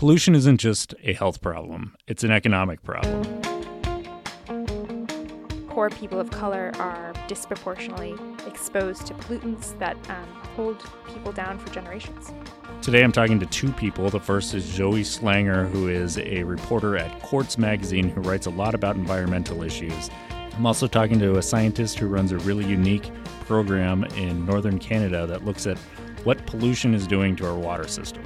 Pollution isn't just a health problem, it's an economic problem. Poor people of color are disproportionately exposed to pollutants that um, hold people down for generations. Today I'm talking to two people. The first is Zoe Schlanger, who is a reporter at Quartz Magazine who writes a lot about environmental issues. I'm also talking to a scientist who runs a really unique program in northern Canada that looks at what pollution is doing to our water system.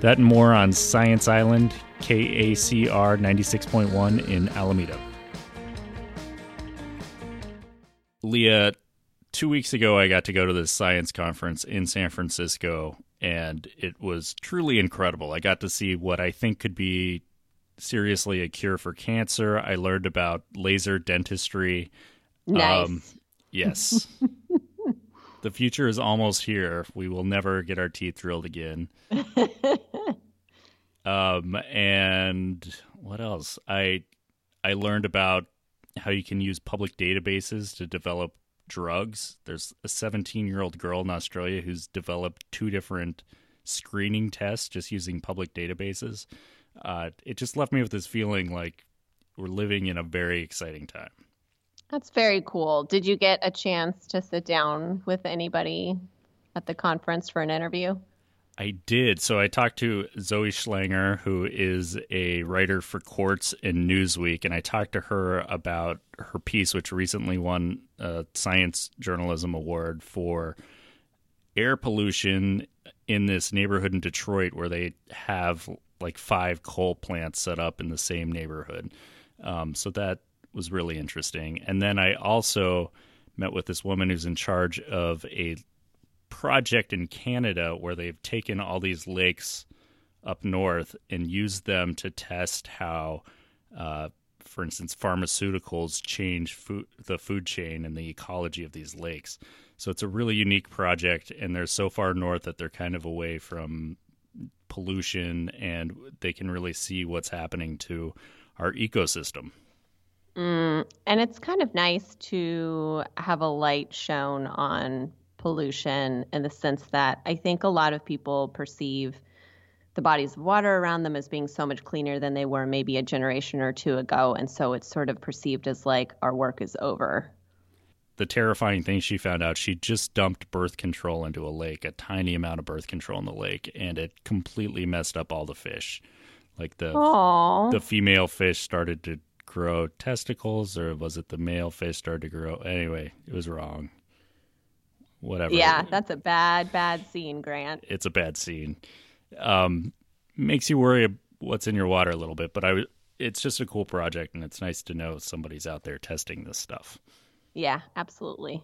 That and more on Science Island, KACR 96.1 in Alameda. Leah, two weeks ago, I got to go to this science conference in San Francisco, and it was truly incredible. I got to see what I think could be seriously a cure for cancer. I learned about laser dentistry. Nice. Um, yes. the future is almost here. We will never get our teeth drilled again. um, and what else? I I learned about how you can use public databases to develop drugs. There's a 17 year old girl in Australia who's developed two different screening tests just using public databases. Uh, it just left me with this feeling like we're living in a very exciting time. That's very cool. Did you get a chance to sit down with anybody at the conference for an interview? I did. So I talked to Zoe Schlanger, who is a writer for Quartz and Newsweek, and I talked to her about her piece, which recently won a Science Journalism Award for air pollution in this neighborhood in Detroit where they have like five coal plants set up in the same neighborhood. Um, so that was really interesting. And then I also met with this woman who's in charge of a project in Canada where they've taken all these lakes up north and used them to test how, uh, for instance, pharmaceuticals change food, the food chain and the ecology of these lakes. So it's a really unique project, and they're so far north that they're kind of away from pollution and they can really see what's happening to our ecosystem. Mm, and it's kind of nice to have a light shown on pollution in the sense that I think a lot of people perceive the bodies of water around them as being so much cleaner than they were maybe a generation or two ago. And so it's sort of perceived as like our work is over. The terrifying thing she found out, she just dumped birth control into a lake, a tiny amount of birth control in the lake, and it completely messed up all the fish. Like the Aww. the female fish started to grow testicles, or was it the male fish started to grow? Anyway, it was wrong. Whatever. Yeah, that's a bad, bad scene, Grant. It's a bad scene. Um, makes you worry about what's in your water a little bit, but I. It's just a cool project, and it's nice to know somebody's out there testing this stuff. Yeah, absolutely.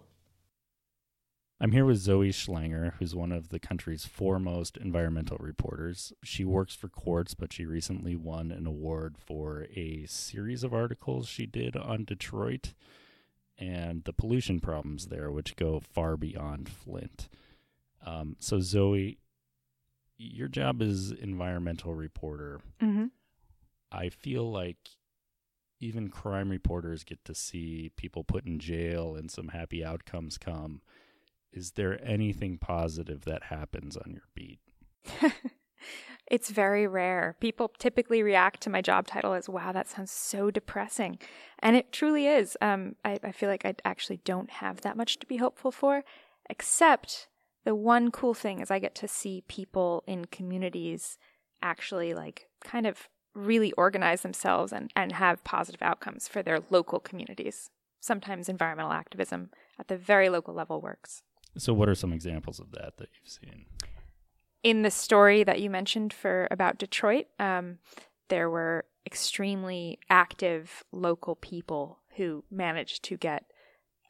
I'm here with Zoe Schlanger, who's one of the country's foremost environmental reporters. She works for Quartz, but she recently won an award for a series of articles she did on Detroit and the pollution problems there, which go far beyond Flint. Um, so, Zoe, your job is environmental reporter. Mm-hmm. I feel like even crime reporters get to see people put in jail and some happy outcomes come is there anything positive that happens on your beat? it's very rare. People typically react to my job title as, wow, that sounds so depressing. And it truly is. Um, I, I feel like I actually don't have that much to be hopeful for, except the one cool thing is I get to see people in communities actually like kind of really organize themselves and, and have positive outcomes for their local communities. Sometimes environmental activism at the very local level works. So, what are some examples of that that you've seen? In the story that you mentioned for about Detroit, um, there were extremely active local people who managed to get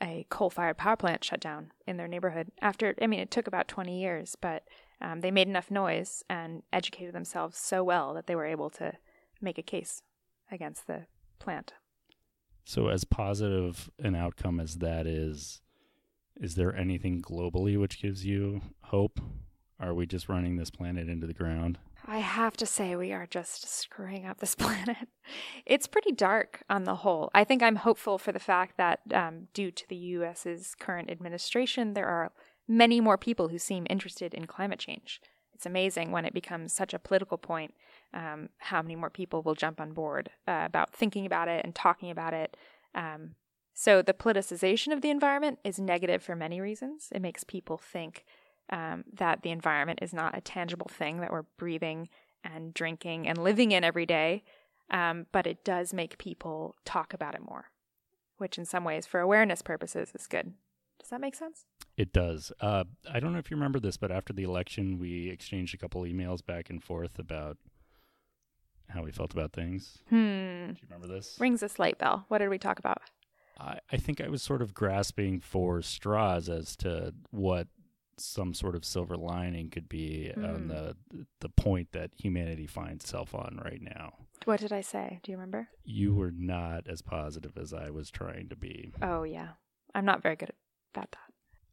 a coal-fired power plant shut down in their neighborhood. After, I mean, it took about 20 years, but um, they made enough noise and educated themselves so well that they were able to make a case against the plant. So, as positive an outcome as that is, is there anything globally which gives you hope? Are we just running this planet into the ground? I have to say, we are just screwing up this planet. It's pretty dark on the whole. I think I'm hopeful for the fact that, um, due to the US's current administration, there are many more people who seem interested in climate change. It's amazing when it becomes such a political point um, how many more people will jump on board uh, about thinking about it and talking about it. Um, so the politicization of the environment is negative for many reasons. It makes people think um, that the environment is not a tangible thing that we're breathing and drinking and living in every day, um, but it does make people talk about it more, which in some ways, for awareness purposes, is good. Does that make sense? It does. Uh, I don't know if you remember this, but after the election, we exchanged a couple emails back and forth about how we felt about things. Hmm. Do you remember this? Rings a slight bell. What did we talk about? I, I think I was sort of grasping for straws as to what some sort of silver lining could be on Mm. the the point that humanity finds itself on right now. What did I say? Do you remember? You were not as positive as I was trying to be. Oh, yeah. I'm not very good at that.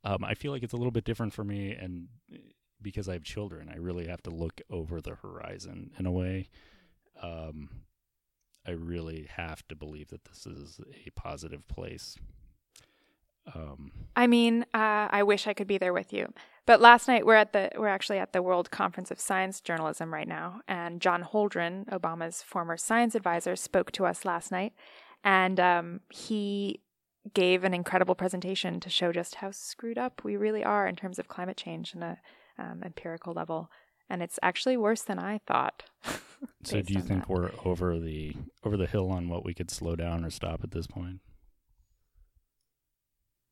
Um, I feel like it's a little bit different for me, and uh, because I have children, I really have to look over the horizon in a way. Um, I really have to believe that this is a positive place. Um, I mean, uh, I wish I could be there with you. But last night we're at the we're actually at the World Conference of Science Journalism right now, and John Holdren, Obama's former science advisor, spoke to us last night, and um, he gave an incredible presentation to show just how screwed up we really are in terms of climate change on a um, empirical level, and it's actually worse than I thought. so, do you think that. we're over the over the hill on what we could slow down or stop at this point?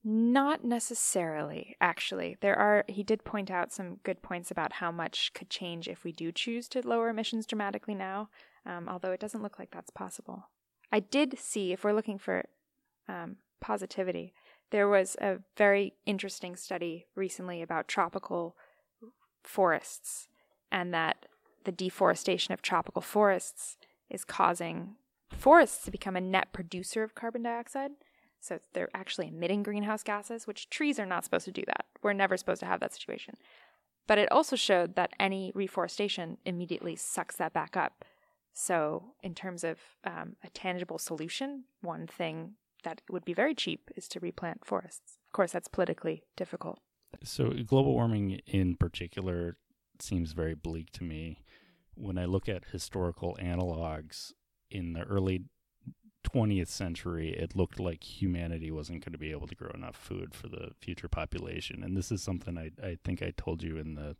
Not necessarily, actually. There are, he did point out some good points about how much could change if we do choose to lower emissions dramatically now, um, although it doesn't look like that's possible. I did see, if we're looking for um, positivity, there was a very interesting study recently about tropical forests and that the deforestation of tropical forests is causing forests to become a net producer of carbon dioxide. So they're actually emitting greenhouse gases, which trees are not supposed to do that. We're never supposed to have that situation. But it also showed that any reforestation immediately sucks that back up. So, in terms of um, a tangible solution, one thing that would be very cheap is to replant forests. Of course, that's politically difficult. So, global warming in particular seems very bleak to me. When I look at historical analogs in the early 20th century, it looked like humanity wasn't going to be able to grow enough food for the future population. And this is something I, I think I told you in the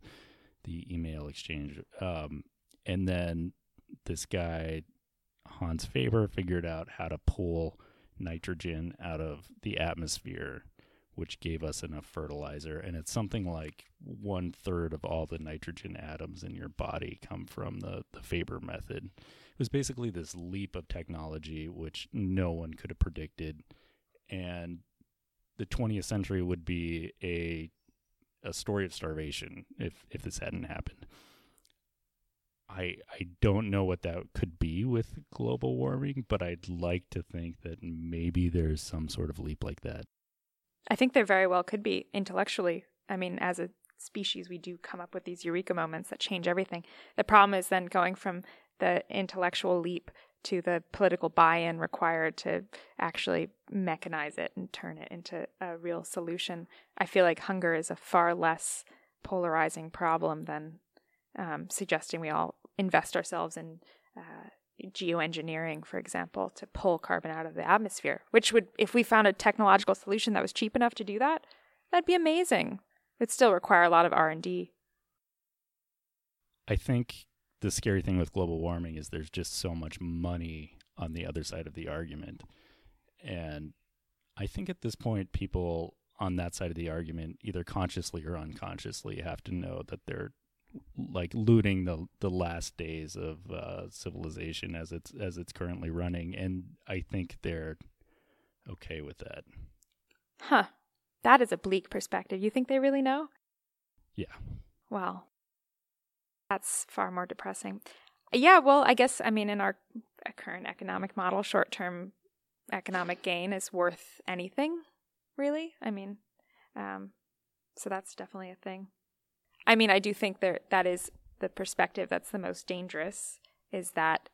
the email exchange. Um, and then this guy, Hans Faber, figured out how to pull nitrogen out of the atmosphere which gave us enough fertilizer. And it's something like one third of all the nitrogen atoms in your body come from the, the Faber method. Was basically this leap of technology which no one could have predicted. And the 20th century would be a a story of starvation if if this hadn't happened. I I don't know what that could be with global warming, but I'd like to think that maybe there's some sort of leap like that. I think there very well could be intellectually. I mean, as a species, we do come up with these eureka moments that change everything. The problem is then going from the intellectual leap to the political buy in required to actually mechanize it and turn it into a real solution. I feel like hunger is a far less polarizing problem than um, suggesting we all invest ourselves in uh, geoengineering, for example, to pull carbon out of the atmosphere, which would, if we found a technological solution that was cheap enough to do that, that'd be amazing. It'd still require a lot of R&D. I think the scary thing with global warming is there's just so much money on the other side of the argument. And I think at this point, people on that side of the argument, either consciously or unconsciously, have to know that they're like looting the the last days of uh, civilization as it's as it's currently running, and I think they're okay with that. Huh. That is a bleak perspective. You think they really know? Yeah. Well, that's far more depressing. Yeah, well, I guess, I mean, in our current economic model, short term economic gain is worth anything, really. I mean, um, so that's definitely a thing. I mean, I do think that that is the perspective that's the most dangerous is that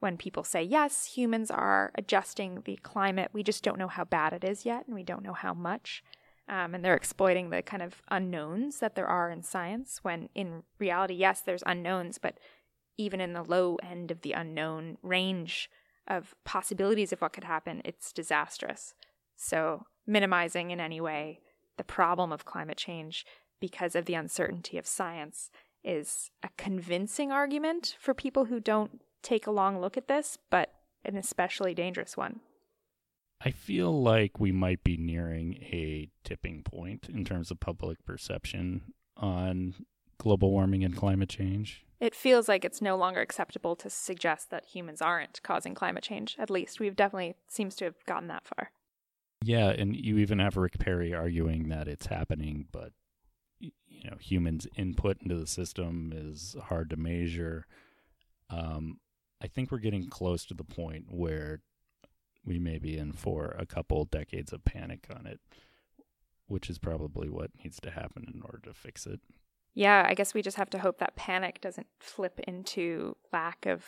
when people say, yes, humans are adjusting the climate, we just don't know how bad it is yet, and we don't know how much. Um, and they're exploiting the kind of unknowns that there are in science, when in reality, yes, there's unknowns, but even in the low end of the unknown range of possibilities of what could happen, it's disastrous. So, minimizing in any way the problem of climate change because of the uncertainty of science is a convincing argument for people who don't take a long look at this, but an especially dangerous one. I feel like we might be nearing a tipping point in terms of public perception on global warming and climate change. It feels like it's no longer acceptable to suggest that humans aren't causing climate change. At least we've definitely seems to have gotten that far. Yeah, and you even have Rick Perry arguing that it's happening, but you know, humans' input into the system is hard to measure. Um, I think we're getting close to the point where we may be in for a couple decades of panic on it, which is probably what needs to happen in order to fix it. Yeah, I guess we just have to hope that panic doesn't flip into lack of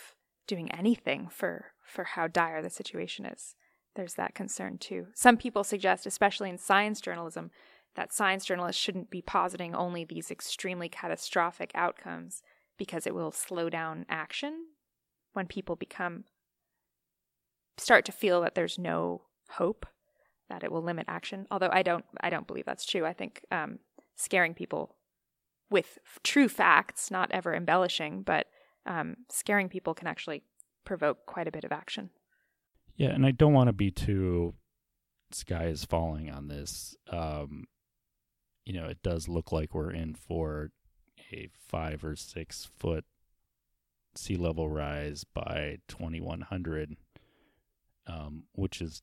doing anything for for how dire the situation is. There's that concern too. Some people suggest, especially in science journalism, that science journalists shouldn't be positing only these extremely catastrophic outcomes because it will slow down action when people become start to feel that there's no hope that it will limit action. Although I don't, I don't believe that's true. I think um, scaring people with f- true facts, not ever embellishing, but um, scaring people can actually provoke quite a bit of action. Yeah, and I don't want to be too sky is falling on this. Um, you know, it does look like we're in for a five or six foot sea level rise by 2100 um, which is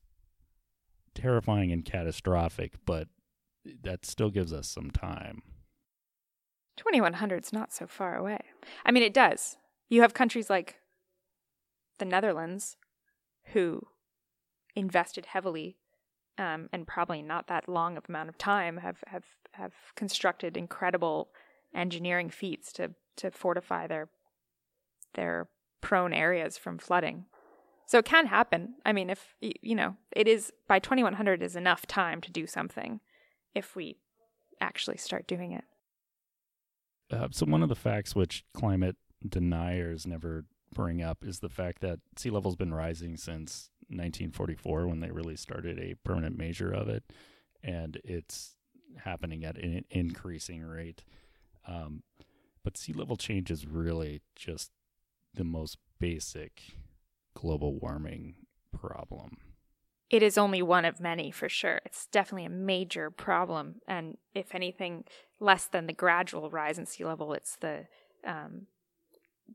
terrifying and catastrophic, but that still gives us some time. 2100 is not so far away. I mean, it does. You have countries like the Netherlands who invested heavily um, and probably not that long of amount of time have, have, have constructed incredible engineering feats to, to fortify their their prone areas from flooding. So it can happen. I mean, if you know, it is by 2100 is enough time to do something if we actually start doing it. Uh, so one of the facts which climate deniers never bring up is the fact that sea level's been rising since 1944 when they really started a permanent measure of it, and it's happening at an increasing rate. Um, but sea level change is really just the most basic global warming problem? It is only one of many for sure. It's definitely a major problem. And if anything, less than the gradual rise in sea level, it's the um,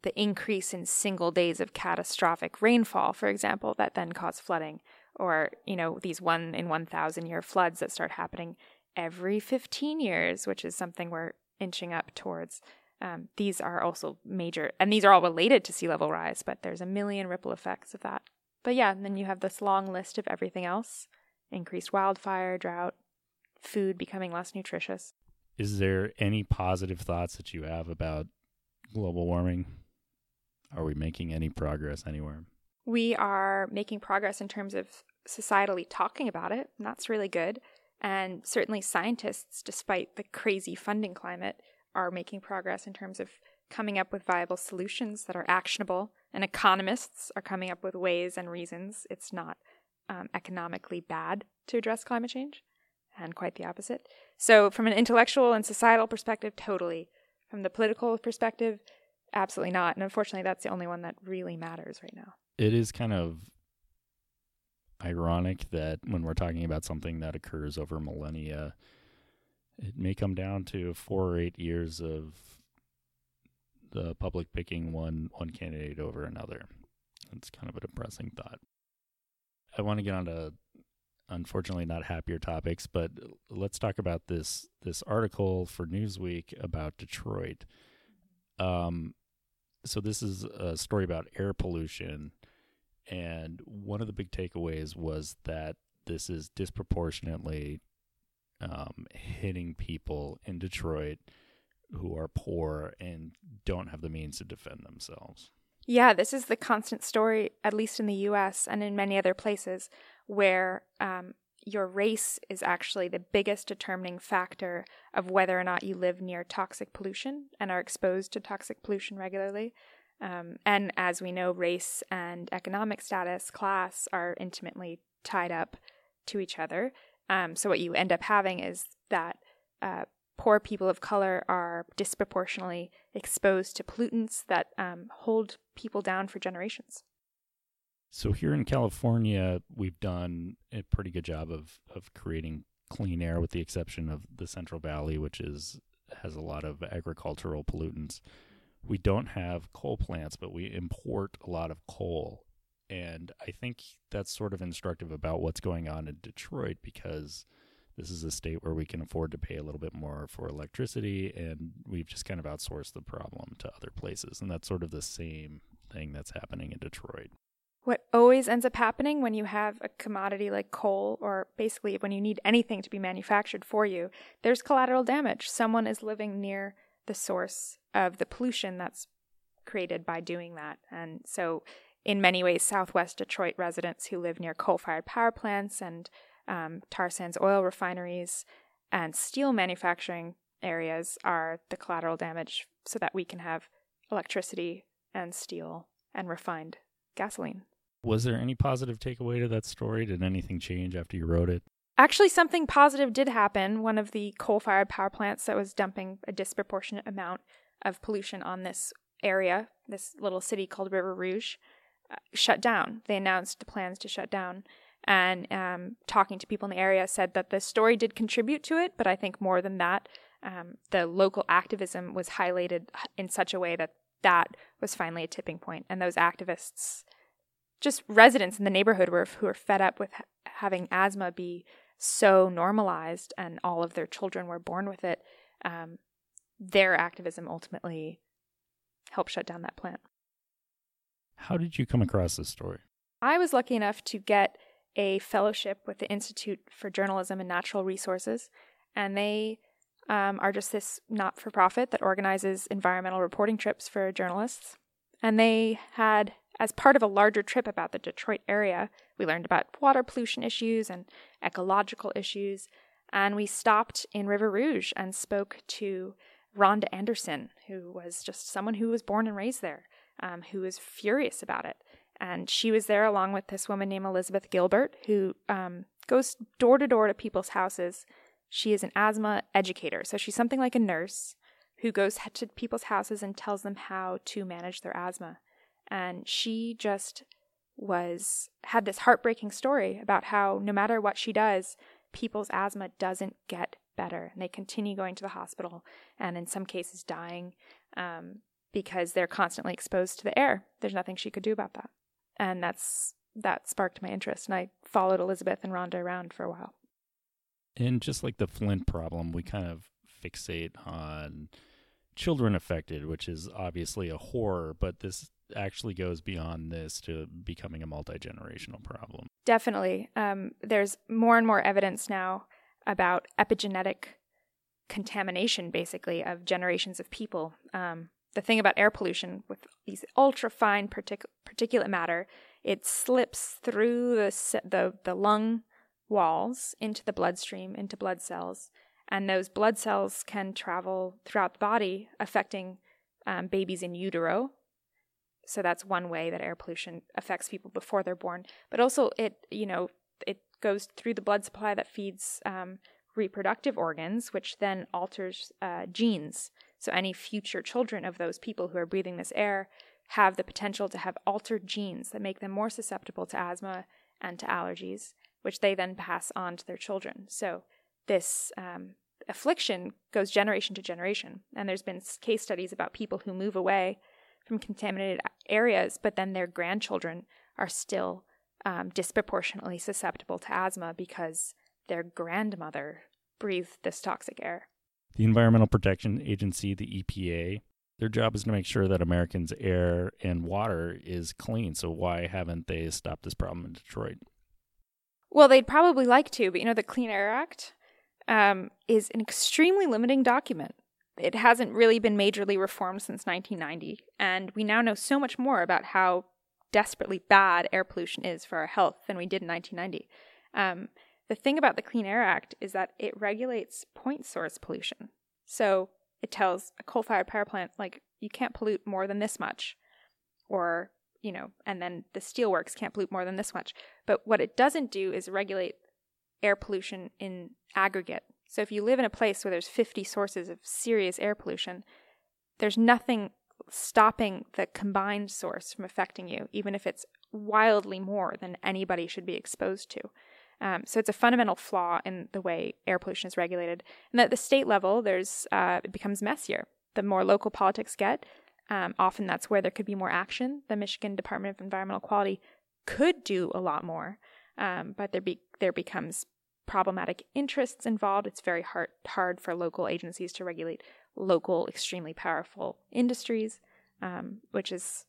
the increase in single days of catastrophic rainfall, for example, that then cause flooding, or you know these one in one thousand year floods that start happening every fifteen years, which is something we're inching up towards. Um, these are also major, and these are all related to sea level rise, but there's a million ripple effects of that. But yeah, and then you have this long list of everything else increased wildfire, drought, food becoming less nutritious. Is there any positive thoughts that you have about global warming? Are we making any progress anywhere? We are making progress in terms of societally talking about it, and that's really good. And certainly, scientists, despite the crazy funding climate, are making progress in terms of coming up with viable solutions that are actionable, and economists are coming up with ways and reasons it's not um, economically bad to address climate change, and quite the opposite. So, from an intellectual and societal perspective, totally. From the political perspective, absolutely not. And unfortunately, that's the only one that really matters right now. It is kind of ironic that when we're talking about something that occurs over millennia, it may come down to four or eight years of the public picking one one candidate over another. It's kind of a depressing thought. I want to get on to unfortunately not happier topics, but let's talk about this this article for Newsweek about Detroit. Um, so this is a story about air pollution, and one of the big takeaways was that this is disproportionately um, hitting people in Detroit who are poor and don't have the means to defend themselves. Yeah, this is the constant story, at least in the US and in many other places, where um, your race is actually the biggest determining factor of whether or not you live near toxic pollution and are exposed to toxic pollution regularly. Um, and as we know, race and economic status, class are intimately tied up to each other. Um, so, what you end up having is that uh, poor people of color are disproportionately exposed to pollutants that um, hold people down for generations. So, here in California, we've done a pretty good job of, of creating clean air, with the exception of the Central Valley, which is has a lot of agricultural pollutants we don't have coal plants, but we import a lot of coal. And I think that's sort of instructive about what's going on in Detroit because this is a state where we can afford to pay a little bit more for electricity and we've just kind of outsourced the problem to other places. And that's sort of the same thing that's happening in Detroit. What always ends up happening when you have a commodity like coal, or basically when you need anything to be manufactured for you, there's collateral damage. Someone is living near the source of the pollution that's created by doing that. And so, in many ways, Southwest Detroit residents who live near coal fired power plants and um, tar sands oil refineries and steel manufacturing areas are the collateral damage so that we can have electricity and steel and refined gasoline. Was there any positive takeaway to that story? Did anything change after you wrote it? Actually, something positive did happen. One of the coal fired power plants that was dumping a disproportionate amount of pollution on this area, this little city called River Rouge, shut down. They announced the plans to shut down. And um, talking to people in the area said that the story did contribute to it, but I think more than that, um, the local activism was highlighted in such a way that that was finally a tipping point. And those activists, just residents in the neighborhood, were who were fed up with ha- having asthma be so normalized, and all of their children were born with it. Um, their activism ultimately helped shut down that plant. How did you come across this story? I was lucky enough to get a fellowship with the Institute for Journalism and Natural Resources, and they um, are just this not for profit that organizes environmental reporting trips for journalists. And they had, as part of a larger trip about the Detroit area, we learned about water pollution issues and ecological issues. And we stopped in River Rouge and spoke to Rhonda Anderson, who was just someone who was born and raised there, um, who was furious about it. And she was there along with this woman named Elizabeth Gilbert, who um, goes door to door to people's houses. She is an asthma educator. So she's something like a nurse who goes to people's houses and tells them how to manage their asthma. And she just was had this heartbreaking story about how no matter what she does, people's asthma doesn't get better. And they continue going to the hospital and, in some cases, dying um, because they're constantly exposed to the air. There's nothing she could do about that. And that's that sparked my interest. And I followed Elizabeth and Rhonda around for a while. And just like the Flint problem, we kind of fixate on children affected, which is obviously a horror, but this actually goes beyond this to becoming a multi generational problem. Definitely. Um, there's more and more evidence now about epigenetic contamination, basically, of generations of people. Um, the thing about air pollution with these ultra fine partic- particulate matter, it slips through the, the, the lung walls into the bloodstream, into blood cells, and those blood cells can travel throughout the body, affecting um, babies in utero. So that's one way that air pollution affects people before they're born. But also, it you know it goes through the blood supply that feeds um, reproductive organs, which then alters uh, genes. So, any future children of those people who are breathing this air have the potential to have altered genes that make them more susceptible to asthma and to allergies, which they then pass on to their children. So, this um, affliction goes generation to generation. And there's been case studies about people who move away from contaminated areas, but then their grandchildren are still um, disproportionately susceptible to asthma because their grandmother breathed this toxic air. The Environmental Protection Agency, the EPA, their job is to make sure that Americans' air and water is clean. So why haven't they stopped this problem in Detroit? Well, they'd probably like to, but you know, the Clean Air Act um, is an extremely limiting document. It hasn't really been majorly reformed since 1990, and we now know so much more about how desperately bad air pollution is for our health than we did in 1990. Um, the thing about the Clean Air Act is that it regulates point source pollution. So it tells a coal fired power plant, like, you can't pollute more than this much. or you know, and then the steelworks can't pollute more than this much. But what it doesn't do is regulate air pollution in aggregate. So if you live in a place where there's 50 sources of serious air pollution, there's nothing stopping the combined source from affecting you, even if it's wildly more than anybody should be exposed to. Um, so it's a fundamental flaw in the way air pollution is regulated. And at the state level, there's uh, it becomes messier. The more local politics get, um, often that's where there could be more action. The Michigan Department of Environmental Quality could do a lot more, um, but there be there becomes problematic interests involved. It's very hard hard for local agencies to regulate local, extremely powerful industries, um, which is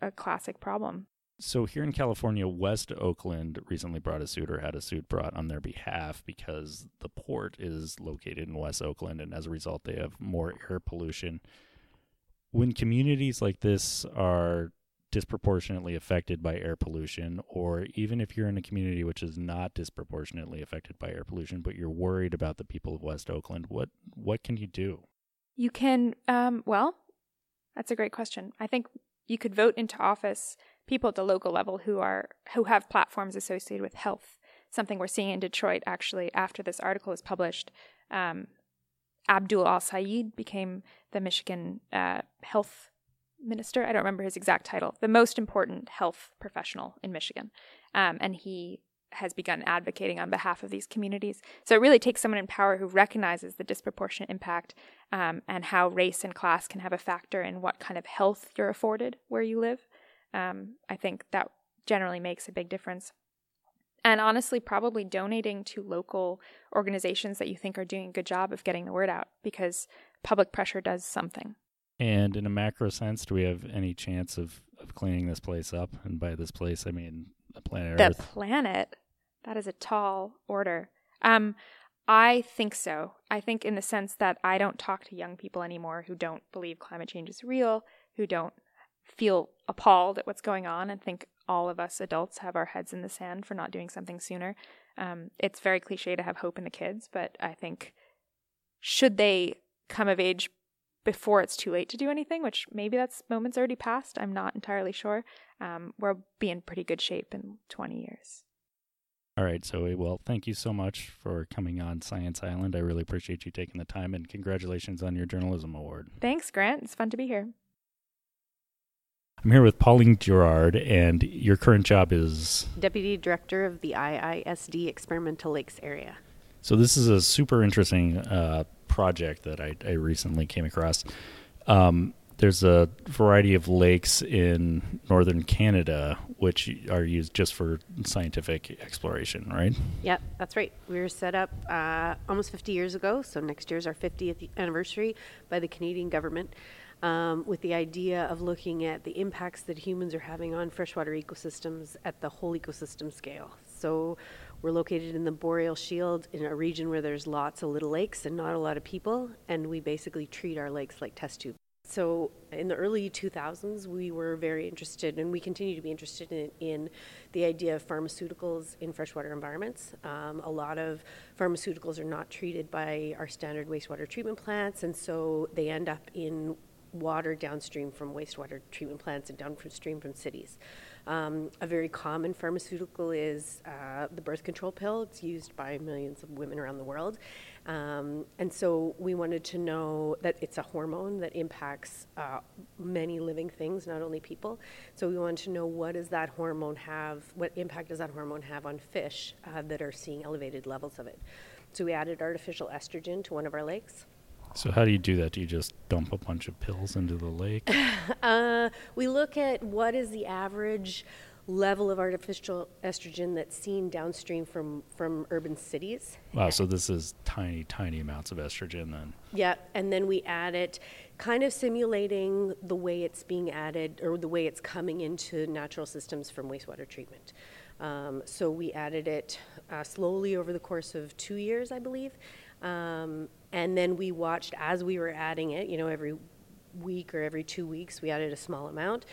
a classic problem. So here in California, West Oakland recently brought a suit or had a suit brought on their behalf because the port is located in West Oakland, and as a result, they have more air pollution. When communities like this are disproportionately affected by air pollution, or even if you're in a community which is not disproportionately affected by air pollution, but you're worried about the people of West Oakland, what what can you do? You can, um, well, that's a great question. I think you could vote into office people at the local level who are who have platforms associated with health. Something we're seeing in Detroit actually after this article was published. Um, Abdul El-Sayed became the Michigan uh, health minister. I don't remember his exact title. The most important health professional in Michigan, um, and he has begun advocating on behalf of these communities. So it really takes someone in power who recognizes the disproportionate impact um, and how race and class can have a factor in what kind of health you're afforded where you live. Um, I think that generally makes a big difference. And honestly, probably donating to local organizations that you think are doing a good job of getting the word out because public pressure does something. And in a macro sense, do we have any chance of, of cleaning this place up? And by this place, I mean the planet the Earth. The planet? That is a tall order. Um, I think so. I think in the sense that I don't talk to young people anymore who don't believe climate change is real, who don't feel appalled at what's going on and think all of us adults have our heads in the sand for not doing something sooner. Um, it's very cliche to have hope in the kids, but I think should they come of age before it's too late to do anything, which maybe that's moment's already passed, I'm not entirely sure. Um, we'll be in pretty good shape in 20 years. All right, Zoe. Well, thank you so much for coming on Science Island. I really appreciate you taking the time and congratulations on your journalism award. Thanks, Grant. It's fun to be here. I'm here with Pauline Gerrard, and your current job is Deputy Director of the IISD Experimental Lakes Area. So, this is a super interesting uh, project that I, I, recently came across. Um, there's a variety of lakes in northern Canada which are used just for scientific exploration, right? Yeah, that's right. We were set up uh, almost 50 years ago, so next year is our 50th anniversary by the Canadian government um, with the idea of looking at the impacts that humans are having on freshwater ecosystems at the whole ecosystem scale. So we're located in the boreal shield in a region where there's lots of little lakes and not a lot of people, and we basically treat our lakes like test tubes. So in the early 2000s, we were very interested, and we continue to be interested in, in the idea of pharmaceuticals in freshwater environments. Um, a lot of pharmaceuticals are not treated by our standard wastewater treatment plants, and so they end up in water downstream from wastewater treatment plants and downstream from cities. Um, a very common pharmaceutical is uh, the birth control pill. It's used by millions of women around the world. Um, and so we wanted to know that it's a hormone that impacts uh, many living things, not only people. So we wanted to know what does that hormone have, what impact does that hormone have on fish uh, that are seeing elevated levels of it. So we added artificial estrogen to one of our lakes. So how do you do that? Do you just dump a bunch of pills into the lake? uh, we look at what is the average level of artificial estrogen that's seen downstream from from urban cities. Wow, so this is tiny, tiny amounts of estrogen then. Yeah, and then we add it, kind of simulating the way it's being added or the way it's coming into natural systems from wastewater treatment. Um, so we added it uh, slowly over the course of two years, I believe. Um, and then we watched as we were adding it, you know, every week or every two weeks, we added a small amount.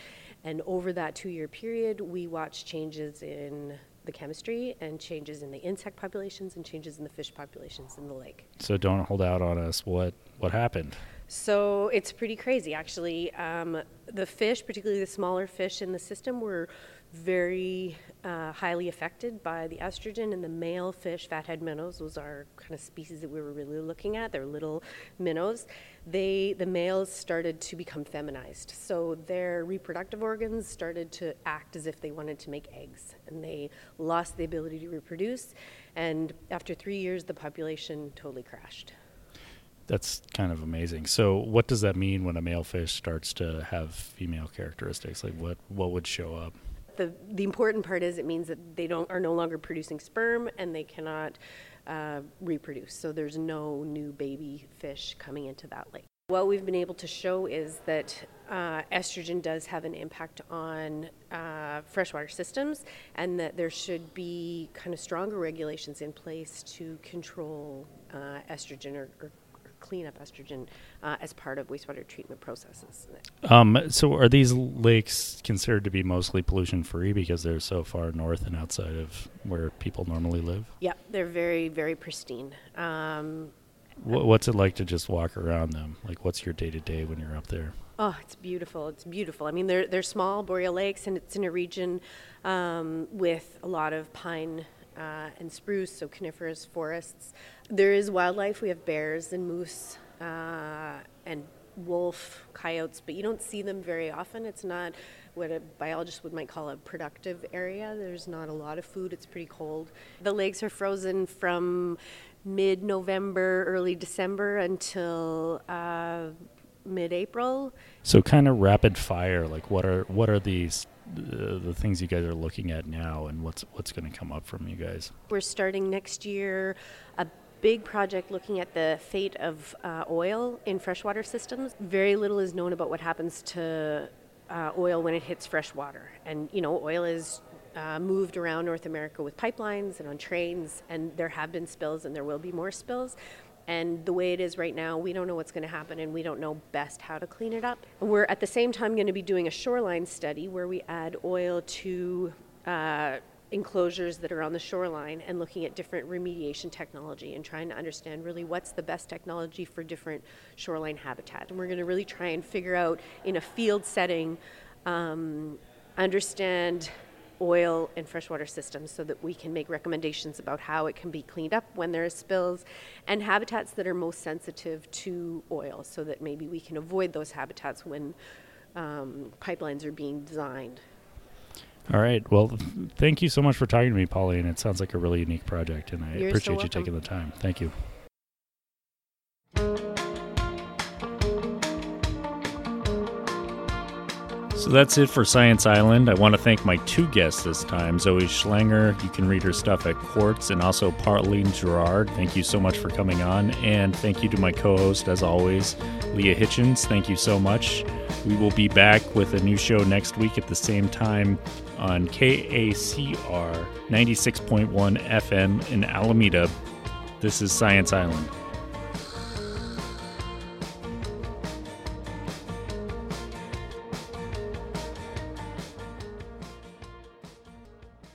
And over that two year period, we watched changes in the chemistry and changes in the insect populations and changes in the fish populations in the lake. So don't hold out on us. What what happened? So it's pretty crazy, actually. Um, the fish, particularly the smaller fish in the system, were very uh, highly affected by the estrogen and the male fish, fathead minnows. Those are kind of species that we were really looking at. They're little minnows. They, the males started to become feminized. So their reproductive organs started to act as if they wanted to make eggs. And they lost the ability to reproduce. And after three years, the population totally crashed. That's kind of amazing. So, what does that mean when a male fish starts to have female characteristics? Like, what what would show up? The the important part is it means that they don't are no longer producing sperm and they cannot uh, reproduce. So there's no new baby fish coming into that lake. What we've been able to show is that uh, estrogen does have an impact on uh, freshwater systems, and that there should be kind of stronger regulations in place to control uh, estrogen or, or clean up estrogen uh, as part of wastewater treatment processes. Um, so, are these lakes considered to be mostly pollution free because they're so far north and outside of where people normally live? Yeah, they're very, very pristine. Um, what's it like to just walk around them? Like, what's your day to day when you're up there? Oh, it's beautiful. It's beautiful. I mean, they're, they're small boreal lakes, and it's in a region um, with a lot of pine uh, and spruce, so coniferous forests. There is wildlife. We have bears and moose uh, and wolf, coyotes, but you don't see them very often. It's not what a biologist would might call a productive area. There's not a lot of food. It's pretty cold. The lakes are frozen from mid-November, early December until uh, mid-April. So, kind of rapid fire. Like, what are what are these the, the things you guys are looking at now, and what's what's going to come up from you guys? We're starting next year a big project looking at the fate of uh, oil in freshwater systems. Very little is known about what happens to uh, oil when it hits freshwater, and you know, oil is uh, moved around North America with pipelines and on trains, and there have been spills, and there will be more spills. And the way it is right now, we don't know what's going to happen and we don't know best how to clean it up. We're at the same time going to be doing a shoreline study where we add oil to uh, enclosures that are on the shoreline and looking at different remediation technology and trying to understand really what's the best technology for different shoreline habitat. And we're going to really try and figure out in a field setting, um, understand oil and freshwater systems so that we can make recommendations about how it can be cleaned up when there are spills and habitats that are most sensitive to oil so that maybe we can avoid those habitats when um, pipelines are being designed. All right. Well, thank you so much for talking to me, Pauline. It sounds like a really unique project, and I You're appreciate so you taking the time. Thank you. So that's it for Science Island. I want to thank my two guests this time Zoe Schlanger. You can read her stuff at Quartz, and also Pauline Gerrard. Thank you so much for coming on. And thank you to my co host, as always, Leah Hitchens. Thank you so much. We will be back with a new show next week at the same time on KACR 96.1 FM in Alameda. This is Science Island.